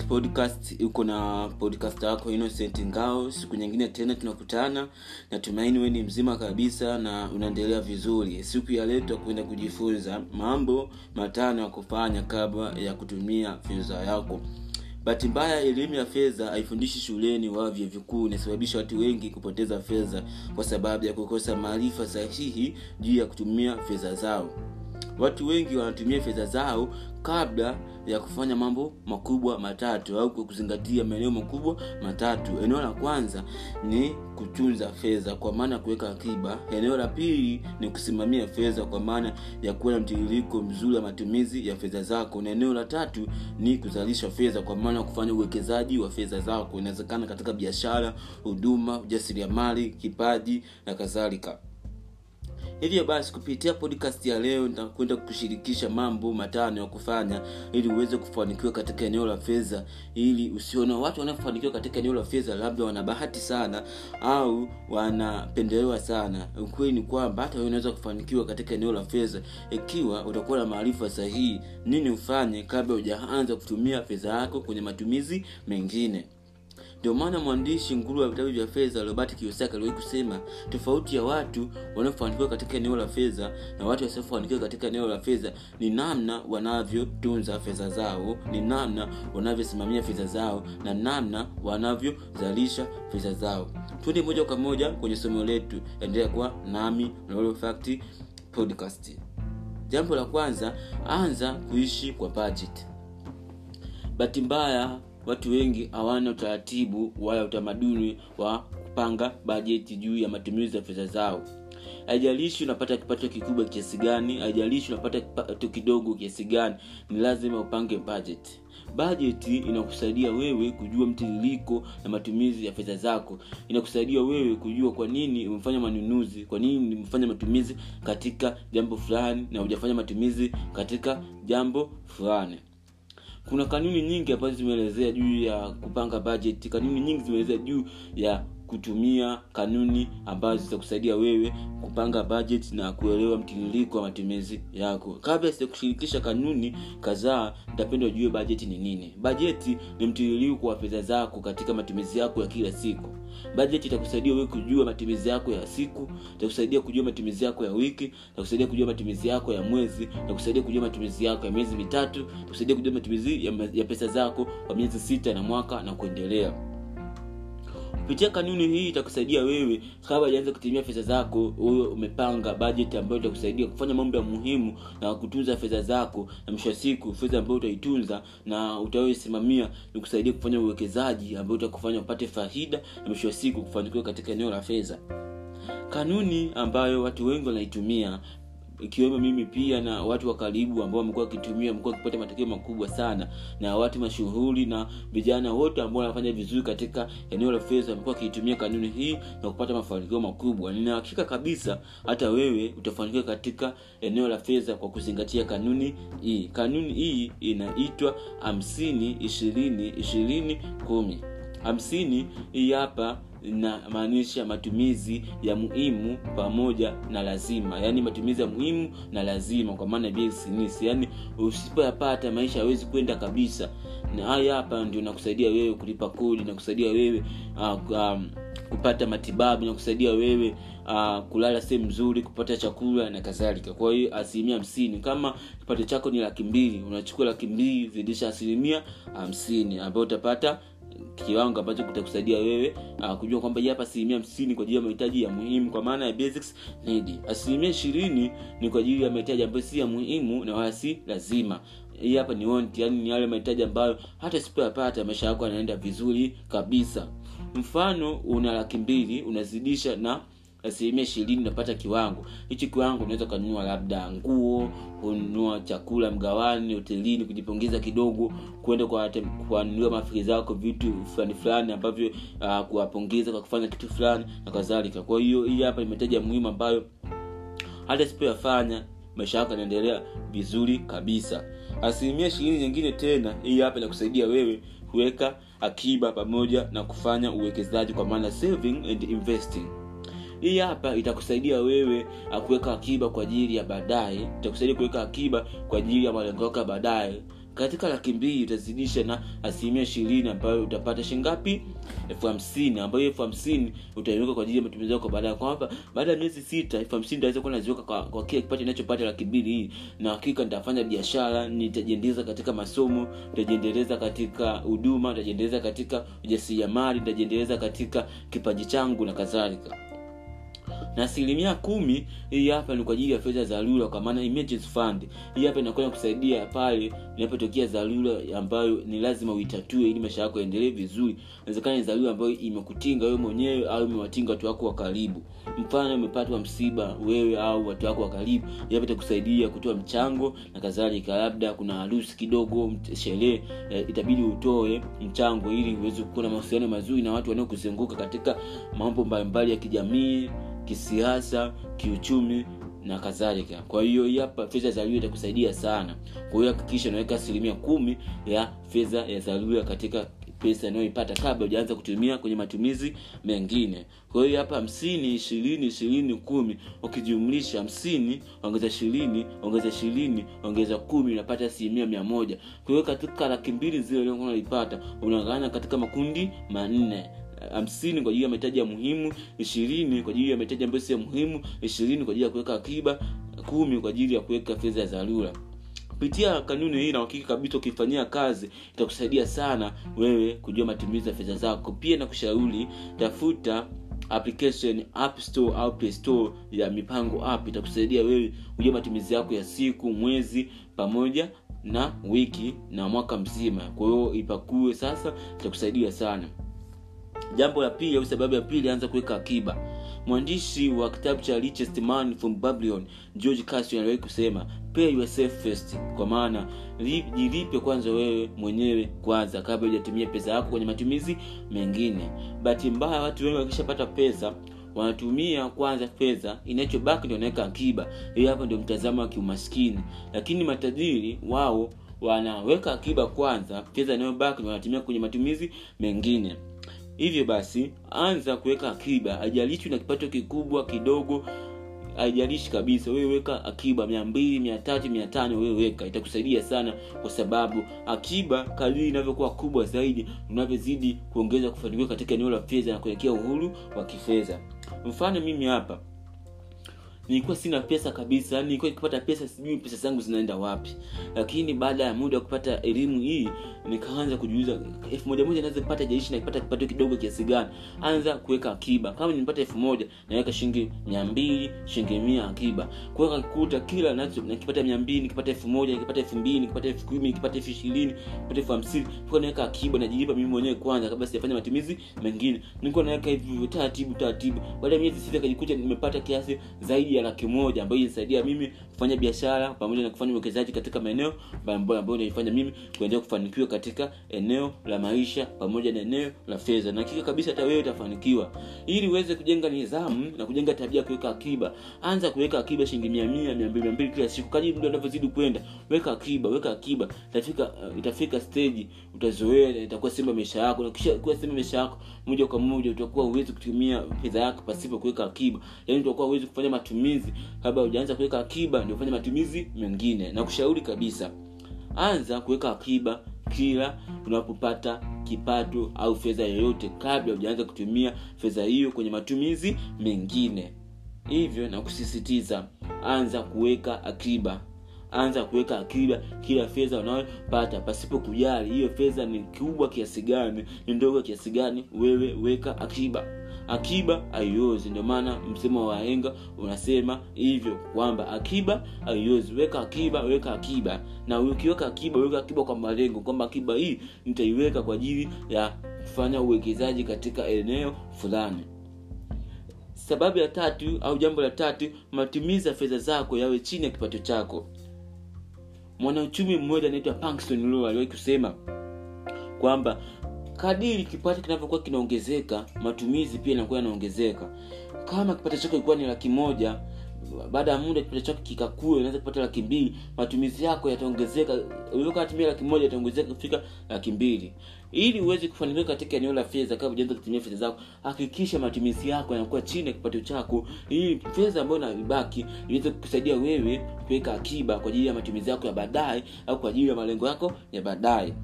podcast uko na podcast yako innocent ngao. Siku nyingine tena tunakutana. Natumaini we ni mzima kabisa na unaendelea vizuri. Siku ya leo tutakwenda kujifunza mambo matano ya kufanya kabla ya kutumia fedha yako. Bahati mbaya elimu ya fedha haifundishi shuleni wala vyuo vikuu. Inasababisha watu wengi kupoteza fedha kwa sababu ya kukosa maarifa sahihi juu ya kutumia fedha zao watu wengi wanatumia fedha zao kabla ya kufanya mambo makubwa matatu au kuzingatia maeneo makubwa matatu. Eneo la kwanza ni kutunza fedha kwa maana ya kuweka akiba. Eneo la pili ni kusimamia fedha kwa maana ya kuwa na mtiririko mzuri wa matumizi ya fedha zako. Na eneo la tatu ni kuzalisha fedha kwa maana ya kufanya uwekezaji wa fedha zako. Inawezekana katika biashara huduma ujasiriamali kipaji na kadhalika hivyo basi kupitia podcast ya leo nitakwenda kushirikisha mambo matano ya kufanya ili uweze kufanikiwa katika eneo la fedha ili usione watu wanaofanikiwa katika eneo la fedha labda wana bahati sana au wanapendelewa sana. Ukweli ni kwamba hata unaweza kufanikiwa katika eneo la fedha ikiwa utakuwa na maarifa sahihi. Nini ufanye kabla hujaanza kutumia fedha yako kwenye matumizi mengine ndio maana mwandishi nguru wa vitabu vya fedha robert kiyosaki aliwahi kusema tofauti ya watu wanaofanikiwa katika eneo la fedha na watu wasiofanikiwa katika eneo la fedha ni namna wanavyotunza fedha zao ni namna wanavyosimamia fedha zao na namna wanavyozalisha fedha zao. Twende moja kwa moja kwenye somo letu. Endelea kuwa nami na Fact podcast. Jambo la kwanza anza kuishi kwa budget. Bahati mbaya watu wengi hawana utaratibu wala utamaduni wa kupanga bajeti juu ya matumizi ya fedha zao. Haijalishi unapata kipato kikubwa kiasi gani haijalishi unapata kipato kidogo kiasi gani ni lazima upange budget. Bajeti inakusaidia wewe kujua mtiririko na matumizi ya fedha zako. Inakusaidia wewe kujua kwa nini umefanya manunuzi kwa nini umefanya matumizi katika jambo fulani na hujafanya matumizi katika jambo fulani kuna kanuni nyingi ambazo zimeelezea juu ya kupanga budget kanuni nyingi zimeelezea juu ya kutumia kanuni ambazo zitakusaidia wewe kupanga budget na kuelewa mtiririko wa matumizi yako. Kabla sijakushirikisha kanuni kadhaa nitapenda ujue bajeti ni nini. Bajeti ni mtiririko wa fedha zako katika matumizi yako ya kila siku. Bajeti itakusaidia wewe kujua matumizi yako ya siku itakusaidia kujua matumizi yako ya wiki itakusaidia kujua matumizi yako ya mwezi itakusaidia kujua matumizi yako ya miezi mitatu itakusaidia kujua matumizi ya, ya pesa zako kwa miezi sita na mwaka na kuendelea kupitia kanuni hii itakusaidia wewe kabla ujaanza kutumia fedha zako huyo umepanga bajeti ambayo itakusaidia kufanya mambo ya muhimu na kutunza fedha zako. Na mwisho wa siku fedha ambayo utaitunza na utayoisimamia nikusaidia kufanya uwekezaji ambao utakufanya upate faida na mwisho wa siku kufanikiwa katika eneo la fedha. Kanuni ambayo watu wengi wanaitumia ikiwemo mimi pia na watu wa karibu ambao wamekuwa wakitumia wamekuwa wakipata matokeo makubwa sana na watu mashuhuri na vijana wote ambao wanafanya vizuri katika eneo la fedha wamekuwa wakiitumia kanuni hii na kupata mafanikio makubwa. Ninahakika kabisa hata wewe utafanikiwa katika eneo la fedha kwa kuzingatia kanuni hii. Kanuni hii inaitwa hamsini ishirini ishirini kumi. Hamsini hii hapa inamaanisha matumizi ya muhimu pamoja na lazima. Yaani matumizi ya muhimu na lazima kwa maana basics yaani usipoyapata maisha hawezi kwenda kabisa. Na haya hapa ndio nakusaidia wewe kulipa kodi nakusaidia wewe uh, um, kupata matibabu nakusaidia wewe uh, kulala sehemu nzuri kupata chakula na kadhalika. Kwa hiyo asilimia hamsini kama kipato chako ni laki mbili unachukua laki mbili zidisha asilimia hamsini ambayo utapata kiwango ambacho kitakusaidia wewe uh, kujua kwamba hapa asilimia hamsini kwa ajili ya mahitaji ya muhimu kwa maana ya basics need. Asilimia ishirini ni kwa ajili ya mahitaji ambayo si ya muhimu na wala si lazima. Hii hapa ni want yani ni yale mahitaji ambayo hata sipoyapata maisha yako yanaenda vizuri kabisa. Mfano una laki mbili unazidisha na asilimia ishirini unapata kiwango. Hichi kiwango unaweza ukanunua labda nguo kununua chakula mgawani hotelini kujipongeza kidogo kwenda kuwanunulia marafiki zako vitu fulani fulani ambavyo uh, kuwapongeza kwa kufanya kitu fulani na kadhalika. Kwa hiyo hii hapa imetaja muhimu ambayo hata sipoyafanya maisha yako yanaendelea vizuri kabisa. Asilimia ishirini nyingine tena hii hapa inakusaidia wewe kuweka akiba pamoja na kufanya uwekezaji kwa maana saving and investing hii hapa itakusaidia wewe kuweka akiba kwa ajili ya baadaye. Itakusaidia kuweka akiba kwa ajili ya malengo yako ya baadaye. Katika laki mbili utazidisha na asilimia ishirini ambayo utapata shingapi elfu hamsini ambayo elfu hamsini utaiweka kwa ajili ya matumizi yako baadaye kwamba baada ya miezi sita elfu hamsini nitaweza kuwa naziweka kwa, kwa kile kipato inachopata laki mbili hii. Na hakika nitafanya biashara nitajiendeleza katika masomo nitajiendeleza katika huduma nitajiendeleza katika ujasiriamali nitajiendeleza katika kipaji changu na kadhalika na asilimia kumi hii hapa ni kwa ajili ya fedha za dharura kwa maana emergency fund. Hii hapa inakwenda kusaidia pale inapotokea dharura ambayo ni lazima uitatue ili maisha yako yaendelee vizuri. Inawezekana ni dharura ambayo imekutinga wewe mwenyewe au imewatinga watu wako wa karibu. Mfano umepatwa msiba wewe au watu wako wa karibu. Hapa itakusaidia kutoa mchango na kadhalika. Labda kuna harusi kidogo sherehe eh, itabidi utoe mchango ili uweze kuwa na mahusiano mazuri na watu wanaokuzunguka katika mambo mbalimbali ya kijamii kisiasa kiuchumi na kadhalika. Kwa hiyo hapa fedha za dharura itakusaidia sana. Kwa hiyo hakikisha unaweka asilimia kumi ya fedha ya dharura katika pesa inayoipata kabla ujaanza kutumia kwenye matumizi mengine. Kwa hiyo hapa hamsini ishirini ishirini kumi ukijumlisha hamsini ongeza ishirini ongeza ishirini ongeza kumi unapata asilimia mia moja. Kwa hiyo katika laki mbili zile unaipata unagawanya katika makundi manne hamsini kwa ajili ya mahitaji ya muhimu ishirini kwa ajili ya mahitaji ambayo sio muhimu ishirini kwa ajili ya kuweka akiba kumi kwa ajili ya kuweka fedha ya dharura. Kupitia kanuni hii na uhakika kabisa ukifanyia kazi itakusaidia sana wewe kujua matumizi ya fedha zako. Pia na kushauri tafuta application app store au play store ya mipango app. Itakusaidia wewe kujua matumizi yako ya siku mwezi pamoja na wiki na mwaka mzima. Kwa hiyo ipakue sasa itakusaidia sana jambo la pili au sababu ya pili anza kuweka akiba. Mwandishi wa kitabu cha richest man from babylon george Cassidy aliwahi kusema pay yourself first kwa maana jilipe kwanza wewe mwenyewe kwanza kabla hujatumia pesa yako kwenye matumizi mengine. Bahati mbaya watu wengi wakishapata pesa wanatumia kwanza fedha inachobaki ndio wanaweka akiba. Hiyo hapo ndio mtazamo wa kiumaskini. Lakini matajiri wao wanaweka akiba kwanza fedha inayobaki wanatumia kwenye matumizi mengine hivyo basi anza kuweka akiba. Haijalishi na kipato kikubwa kidogo haijalishi kabisa. Wewe weka akiba mia mbili mia tatu mia tano wewe weka. Itakusaidia sana kwa sababu akiba kadiri inavyokuwa kubwa zaidi unavyozidi kuongeza kufanikiwa katika eneo la fedha na kuelekea uhuru wa kifedha. Mfano mimi hapa nilikuwa sina pesa kabisa yani nilikuwa nikipata pesa sijui pesa zangu zinaenda wapi. Lakini baada ya muda wa kupata elimu hii nikaanza kujiuliza elfu moja moja naweza jaishi nakipata kipato kidogo kiasi gani? Anza kuweka akiba. Kama nipata elfu moja naweka shilingi mia mbili shilingi mia akiba. Kuweka kuta kila nacho nikipata mia mbili nikipata elfu moja nikipata elfu mbili nikipata elfu kumi nikipata elfu ishirini nikipata elfu hamsini. Nilikuwa naweka akiba najilipa mimi mwenyewe kwanza kabla sijafanya matumizi mengine. Nilikuwa naweka hivyo taratibu taratibu. Baada ya miezi sita kajikuta nimepata kiasi zaidi ya laki moja ambayo ilisaidia mimi kufanya biashara pamoja na kufanya uwekezaji katika maeneo mbalimbali ambayo inaifanya mimi kuendelea kufanikiwa katika eneo la maisha pamoja na eneo la fedha. Na hakika kabisa hata wewe utafanikiwa. Ili uweze kujenga nidhamu na kujenga tabia ya kuweka akiba anza kuweka akiba shilingi mia mia mia mbili mia mbili kila siku. Kadiri muda unavyozidi kwenda weka akiba weka akiba. Itafika uh, itafika steji utazoea itakuwa sehemu maisha yako. Na kuwa sehemu maisha yako moja kwa moja utakuwa uwezi kutumia fedha yako pasipo kuweka akiba. Yaani utakuwa uwezi kufanya matumizi kabla hujaanza kuweka akiba ndio ufanye matumizi mengine. Na kabisa anza kuweka akiba kila unapopata kipato au fedha yoyote kabla hujaanza kutumia fedha hiyo kwenye matumizi mengine. Hivyo na anza kuweka akiba. Anza kuweka akiba kila fedha unayopata. Pasipo kujali hiyo fedha ni kubwa kiasi gani ni ndogo kiasi gani wewe weka akiba akiba haiozi ndio maana msemo wa wahenga unasema hivyo kwamba akiba haiozi weka akiba weka akiba. Na ukiweka akiba weka akiba kwa malengo kwamba akiba hii nitaiweka kwa ajili ya kufanya uwekezaji katika eneo fulani. Sababu ya tatu au jambo la tatu matumizi ya fedha zako yawe chini ya kipato chako. Mwanauchumi mmoja anaitwa Pankson aliwahi kusema kwamba kadiri kipato kinavyokuwa kinaongezeka matumizi pia yanakuwa yanaongezeka. Kama kipato chako ilikuwa ni laki moja baada ya muda kipato chako kikakua unaweza kupata laki mbili matumizi yako yataongezeka. Ulivyokuwa laki moja yataongezeka kufika laki mbili. Ili uweze kufanikiwa katika eneo la fedha kama ujaanza kutumia fedha zako hakikisha matumizi yako yanakuwa chini ya kipato chako ili fedha ambayo inabaki iweze kukusaidia wewe kuweka akiba kwa ajili ya matumizi yako ya baadaye au kwa ajili ya malengo yako ya baadaye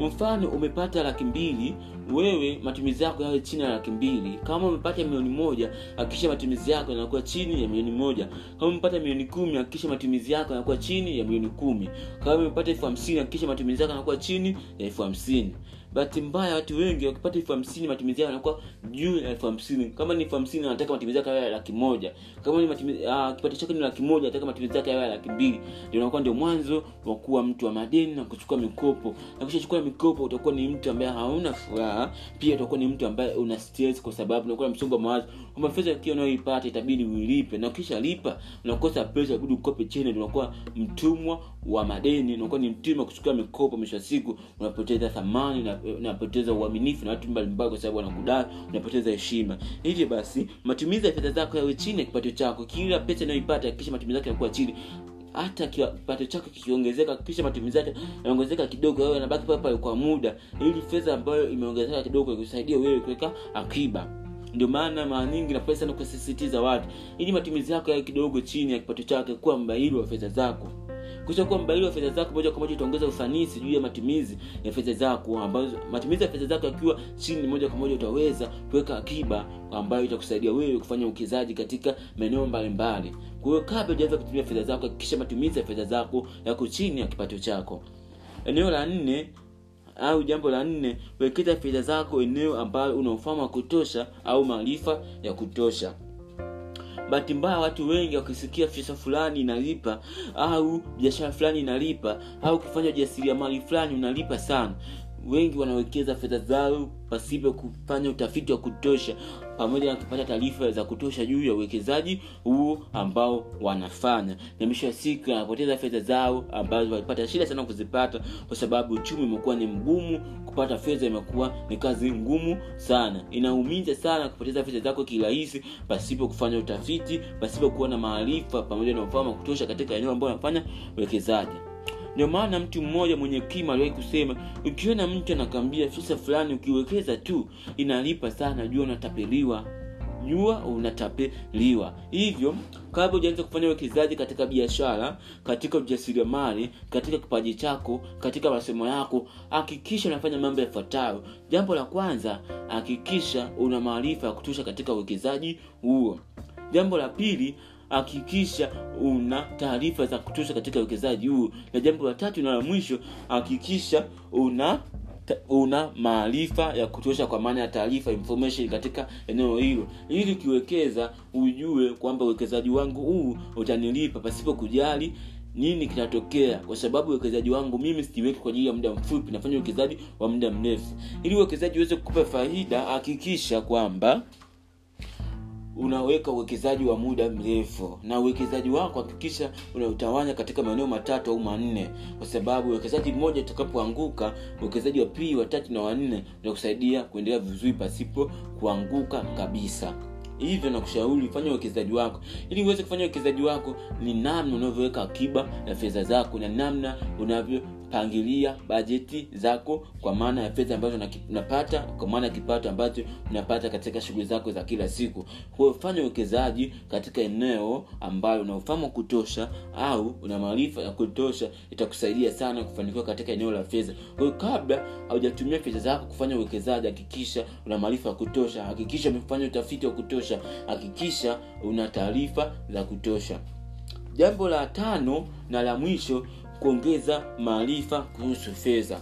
mfano umepata laki mbili wewe matumizi yako yawe chini ya laki mbili. Kama umepata milioni moja hakikisha matumizi yako yanakuwa chini ya milioni moja. Kama umepata milioni kumi hakikisha matumizi yako yanakuwa chini ya milioni kumi. Kama umepata elfu hamsini hakikisha matumizi yako yanakuwa chini ya elfu hamsini bahati mbaya watu wengi wakipata elfu hamsini matumizi yao yanakuwa juu ya elfu hamsini. Kama ni elfu hamsini anataka matumizi yake yawe ya laki moja. Kama ni matumizi, uh, kipato chake ni laki moja anataka matumizi yake yawe laki mbili. Ndio unakuwa ndio mwanzo wa kuwa mtu wa madeni na kuchukua mikopo. Na kushachukua mikopo utakuwa ni mtu ambaye hauna furaha pia utakuwa ni mtu ambaye una stress kwa sababu unakuwa na msongo wa mawazo kwamba fedha kile unayoipata itabidi uilipe. Na ukisha lipa unakosa pesa inabidi ukope chini. Unakuwa mtumwa wa madeni. Unakuwa ni mtumwa kuchukua mikopo mwisho wa siku. Unapoteza thamani unapoteza uaminifu na watu mbalimbali kwa sababu wanakudai unapoteza heshima. Hivyo basi matumizi ya fedha zako yawe chini ya kipato chako. Kila pesa inayoipata kisha matumizi yake yanakuwa chini. Hata kipato chako kikiongezeka kisha matumizi yake yanaongezeka kidogo wewe yanabaki pale pale kwa muda. Ili fedha ambayo imeongezeka kidogo ikusaidia wewe kuweka akiba ndio maana mara nyingi napenda sana kusisitiza watu ili matumizi yako yawe kidogo chini ya kipato chake kuwa mbaili wa fedha zako. Kisha kuwa mbaili wa fedha zako moja kwa moja utaongeza ufanisi juu ya matumizi ya fedha zako ambazo matumizi ya fedha zako yakiwa chini moja kwa moja utaweza kuweka akiba ambayo itakusaidia wewe kufanya uwekezaji katika maeneo mbalimbali. Kwa hiyo kabla ujaweza kutumia fedha zako hakikisha matumizi ya fedha zako yako chini ya kipato chako. Eneo la nne au jambo la nne wekeza fedha zako eneo ambalo una wa kutosha au maarifa ya kutosha. Bahati mbaya watu wengi wakisikia fedha fulani inalipa au biashara fulani inalipa au kufanya ujasiriamali fulani unalipa sana wengi wanawekeza fedha zao pasipo kufanya utafiti wa kutosha pamoja na kupata taarifa za kutosha juu ya uwekezaji huo ambao wanafanya. Na mwisho wa siku wanapoteza fedha zao ambazo walipata shida sana kuzipata kwa sababu uchumi umekuwa ni mgumu kupata fedha imekuwa ni kazi ngumu sana. Inaumiza sana kupoteza fedha zako kirahisi pasipo kufanya utafiti pasipo kuwa na maarifa pamoja na ufahamu wa kutosha katika eneo ambao wanafanya uwekezaji ndio maana mtu mmoja mwenye kima aliwahi kusema ukiona mtu anakwambia fursa fulani ukiwekeza tu inalipa sana jua unatapeliwa. Jua unatapeliwa. Hivyo kabla ujaanza kufanya uwekezaji katika biashara katika ujasiriamali katika kipaji chako katika masomo yako hakikisha unafanya mambo yafuatayo. Jambo la kwanza hakikisha una maarifa ya kutosha katika uwekezaji huo. Jambo la pili hakikisha una taarifa za kutosha katika uwekezaji huu. Na jambo la tatu na la mwisho hakikisha una una maarifa ya kutosha kwa maana ya taarifa information katika eneo hilo. Ili ukiwekeza ujue kwamba uwekezaji wangu huu utanilipa pasipo kujali nini kinatokea. Kwa sababu uwekezaji wangu mimi sijiweki kwa ajili ya muda mfupi nafanya uwekezaji wa muda mrefu. Ili uwekezaji uweze kukupa faida hakikisha kwamba unaweka uwekezaji wa muda mrefu. Na uwekezaji wako hakikisha unautawanya katika maeneo matatu au manne. Kwa sababu uwekezaji mmoja utakapoanguka uwekezaji wa pili watatu na wanne utakusaidia kuendelea vizuri pasipo kuanguka kabisa. Hivyo nakushauri fanya uwekezaji wako. Ili uweze kufanya uwekezaji wako ni namna unavyoweka akiba na fedha zako na namna unavyopangilia bajeti zako kwa maana ya fedha ambazo unapata kwa maana ya kipato ambacho unapata katika shughuli zako za kila siku. Kwa fanya uwekezaji katika eneo ambayo una kutosha au una maarifa ya kutosha itakusaidia sana kufanikiwa katika eneo la fedha. Kwahiyo kabla haujatumia fedha zako kufanya uwekezaji hakikisha una maarifa ya kutosha hakikisha umefanya utafiti wa kutosha hakikisha una taarifa za kutosha. Jambo la tano na la mwisho kuongeza maarifa kuhusu fedha.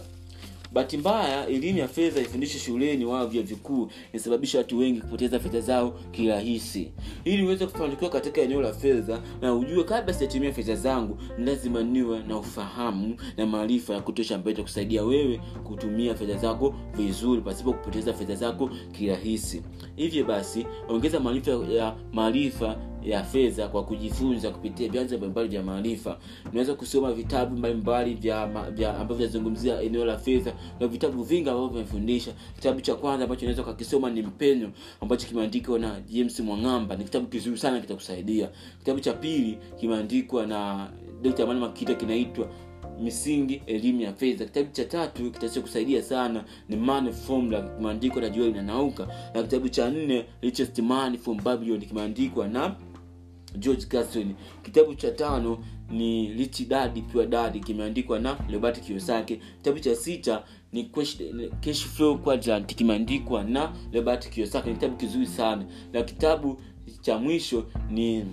Bahati mbaya elimu ya fedha ifundishe shuleni wao vya vikuu inasababisha watu wengi kupoteza fedha zao kirahisi. Ili uweze kufanikiwa katika eneo la fedha na ujue kabla sijatumia fedha zangu lazima niwe na ufahamu na maarifa ya kutosha ambayo itakusaidia wewe kutumia fedha zako vizuri pasipo kupoteza fedha zako kirahisi. Hivyo basi ongeza maarifa ya maarifa ya fedha kwa kujifunza kupitia vyanzo mbalimbali vya maarifa. Unaweza kusoma vitabu mbalimbali vya, vya ambavyo vinazungumzia eneo la fedha na vitabu vingi ambavyo vimefundisha. Kitabu cha kwanza ambacho unaweza ukakisoma ni mpenyo ambacho kimeandikwa na james mwang'amba. Ni kitabu kizuri sana kitakusaidia. Kitabu cha pili kimeandikwa na dr makita kinaitwa misingi elimu ya fedha. Kitabu cha tatu kitachokusaidia sana ni formula kimeandikwa na joel nanauka. Na kitabu cha nne richest man from babylon kimeandikwa na george Carson. kitabu cha tano ni litidadi dad pure dad kimeandikwa na robert kiosake kitabu cha sita ni cash flow quadrant kimeandikwa na robert kiosake ni kitabu kizuri sana. Na kitabu cha mwisho ni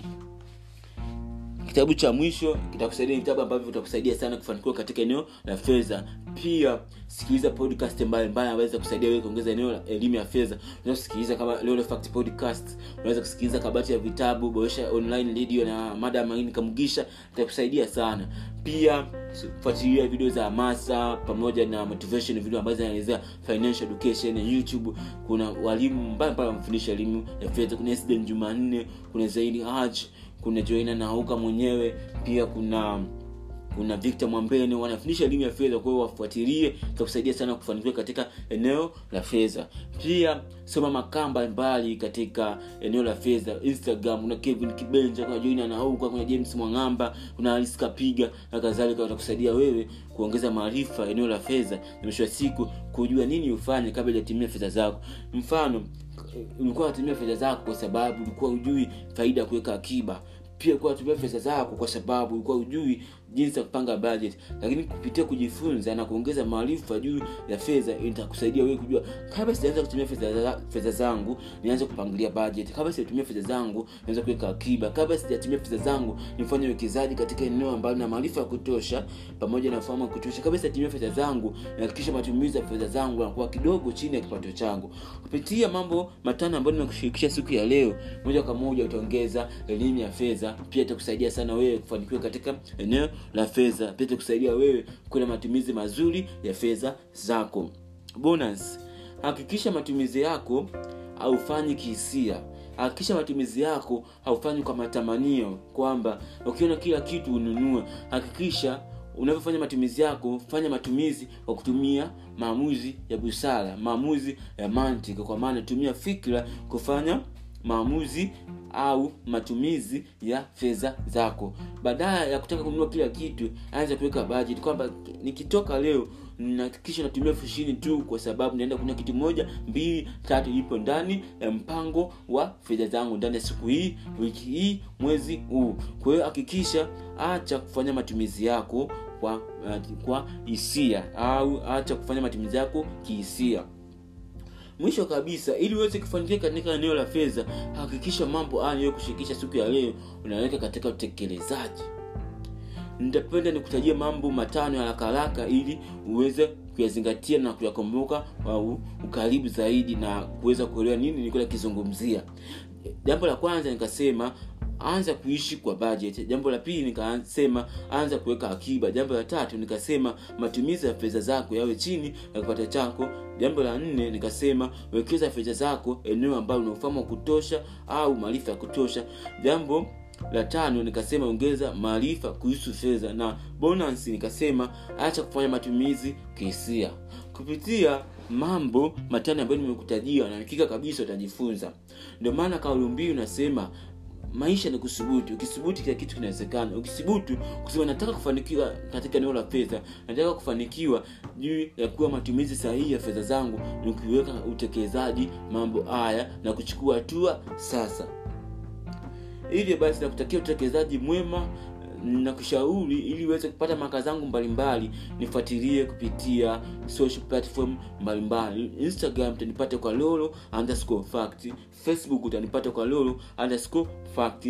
kitabu cha mwisho kitakusaidia vitabu ambavyo vitakusaidia sana kufanikiwa katika eneo la fedha. Pia sikiliza podcast mbalimbali ambazo kusaidia wewe kuongeza eneo la elimu ya fedha. Unaweza kusikiliza kama Lolo Fact podcast unaweza kusikiliza kabati ya vitabu boresha online radio na mada maini kamugisha itakusaidia sana. Pia fuatilia video za hamasa pamoja na motivation video ambazo zinaelezea financial education ya youtube. Kuna walimu mbalimbali wamfundisha elimu ya fedha. Kuna Eden jumanne kuna zaidi haj kuna joina nauka mwenyewe pia kuna kuna victor mwambene wanafundisha elimu ya fedha kwa hiyo wafuatilie itakusaidia sana kufanikiwa katika eneo la fedha. Pia soma makaa mbalimbali katika eneo la fedha instagram kuna kevin kibenja kuna joina nauka kuna james mwang'amba kuna alis kapiga na kadhalika watakusaidia wewe kuongeza maarifa eneo la fedha. Na mwisho wa siku kujua nini ufanye kabla hujatumia fedha zako. Mfano ulikuwa unatumia fedha zako kwa sababu ulikuwa ujui faida ya kuweka akiba. Pia ulikuwa unatumia fedha zako kwa sababu ulikuwa ujui jinsi ya kupanga budget. Lakini kupitia kujifunza na kuongeza maarifa juu ya fedha itakusaidia wewe kujua kabla sijaanza kutumia fedha zangu nianze kupangilia budget. Kabla sijatumia fedha zangu nianze kuweka akiba. Kabla sijatumia fedha zangu nifanye uwekezaji katika eneo ambalo na maarifa ya kutosha pamoja na ufahamu wa kutosha. Kabla sijatumia fedha zangu nahakikisha matumizi ya fedha zangu yanakuwa kidogo chini ya kipato changu. Kupitia mambo matano ambayo nimekushirikisha siku ya leo moja kwa moja utaongeza elimu ya fedha. Pia itakusaidia sana wewe kufanikiwa katika eneo la fedha. Pia itakusaidia wewe kuna matumizi mazuri ya fedha zako. Bonus. Hakikisha matumizi yako haufanyi kihisia. Hakikisha matumizi yako haufanyi kwa matamanio kwamba ukiona kila kitu ununue hakikisha unavyofanya matumizi yako fanya matumizi kwa kutumia maamuzi ya busara maamuzi ya mantiki. Kwa maana tumia fikira kufanya maamuzi au matumizi ya fedha zako. Badala ya kutaka kununua kila kitu anza kuweka budget. Kwamba nikitoka leo nakisha natumia elfu ishirini tu kwa sababu naenda kunua kitu moja mbili tatu ipo ndani ya mpango wa fedha zangu ndani ya siku hii wiki hii mwezi huu. Kwa hiyo hakikisha acha kufanya matumizi yako kwa uh, kwa hisia au acha kufanya matumizi yako kihisia mwisho kabisa ili uweze kufanikia katika eneo la fedha hakikisha mambo haya niyokushirikisha siku ya leo unaweka katika utekelezaji. Nitapenda nikutajia mambo matano ya haraka ili uweze kuyazingatia na kuyakumbuka ukaribu zaidi na kuweza kuelewa nini nilikuwa nakizungumzia. Jambo la kwanza nikasema anza kuishi kwa budget. Jambo la pili nikasema anza kuweka akiba. Jambo la tatu nikasema matumizi ya fedha zako yawe chini ya kipato chako. Jambo la nne nikasema wekeza fedha zako eneo ambalo unaufama wa kutosha au maarifa ya kutosha. Jambo la tano nikasema ongeza maarifa kuhusu fedha. Na bonus nikasema acha kufanya matumizi kihisia. Kupitia mambo matano ambayo nimekutajia na kabisa utajifunza. Ndio maana kauli mbiu nasema maisha ni kusubutu. Ukisubutu kila kitu kinawezekana. Ukisubutu kusema nataka kufanikiwa katika eneo la fedha nataka kufanikiwa juu ya kuwa matumizi sahihi ya fedha zangu ni kuiweka utekelezaji mambo haya na kuchukua hatua sasa. Hivyo basi nakutakia utekelezaji mwema na kushauri ili uweze kupata maka zangu mbalimbali nifuatilie kupitia social platform mbalimbali. Instagram utanipata kwa lolo underscore fact. Facebook utanipata kwa lolo underscore fact.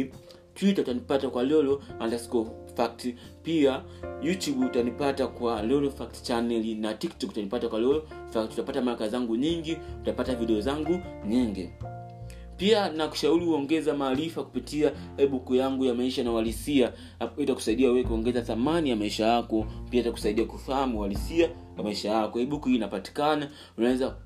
Twitter utanipata kwa lolo underscore fact. Pia youtube utanipata kwa lolo fact channel na tiktok utanipata kwa lolo fact. Utapata maka zangu nyingi utapata video zangu nyingi pia nakushauri uongeza maarifa kupitia buku yangu ya maisha na uhalisia. Itakusaidia wewe kuongeza thamani ya maisha yako. Pia itakusaidia kufahamu uhalisia wa maisha yako. Ebook hii inapatikana unaweza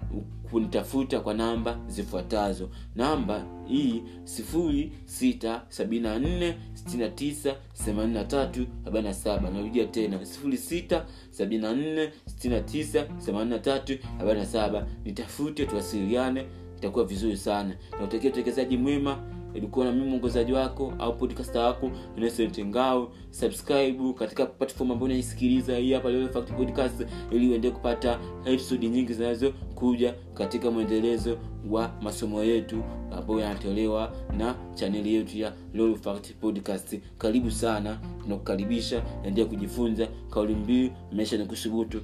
kunitafuta kwa namba zifuatazo. Namba hii sifuri sita sabini na nne sitini na tisa themanini na tatu arobaini na saba. Narudia tena sifuri sita sabini na nne sitini na tisa themanini na tatu arobaini na saba. Nitafute tuwasiliane itakuwa vizuri sana. Nakutakia utekelezaji mwema ilikuwa na mimi mwongozaji wako au podcast wako Innocent ngao subscribe katika platform ambayo unaisikiliza hii hapa Fact podcast ili uendee kupata episode nyingi zinazokuja katika mwendelezo wa masomo yetu ambayo yanatolewa na chaneli yetu ya Fact podcast. Karibu sana tunakukaribisha endea kujifunza kauli mbiu maisha ni kusubutu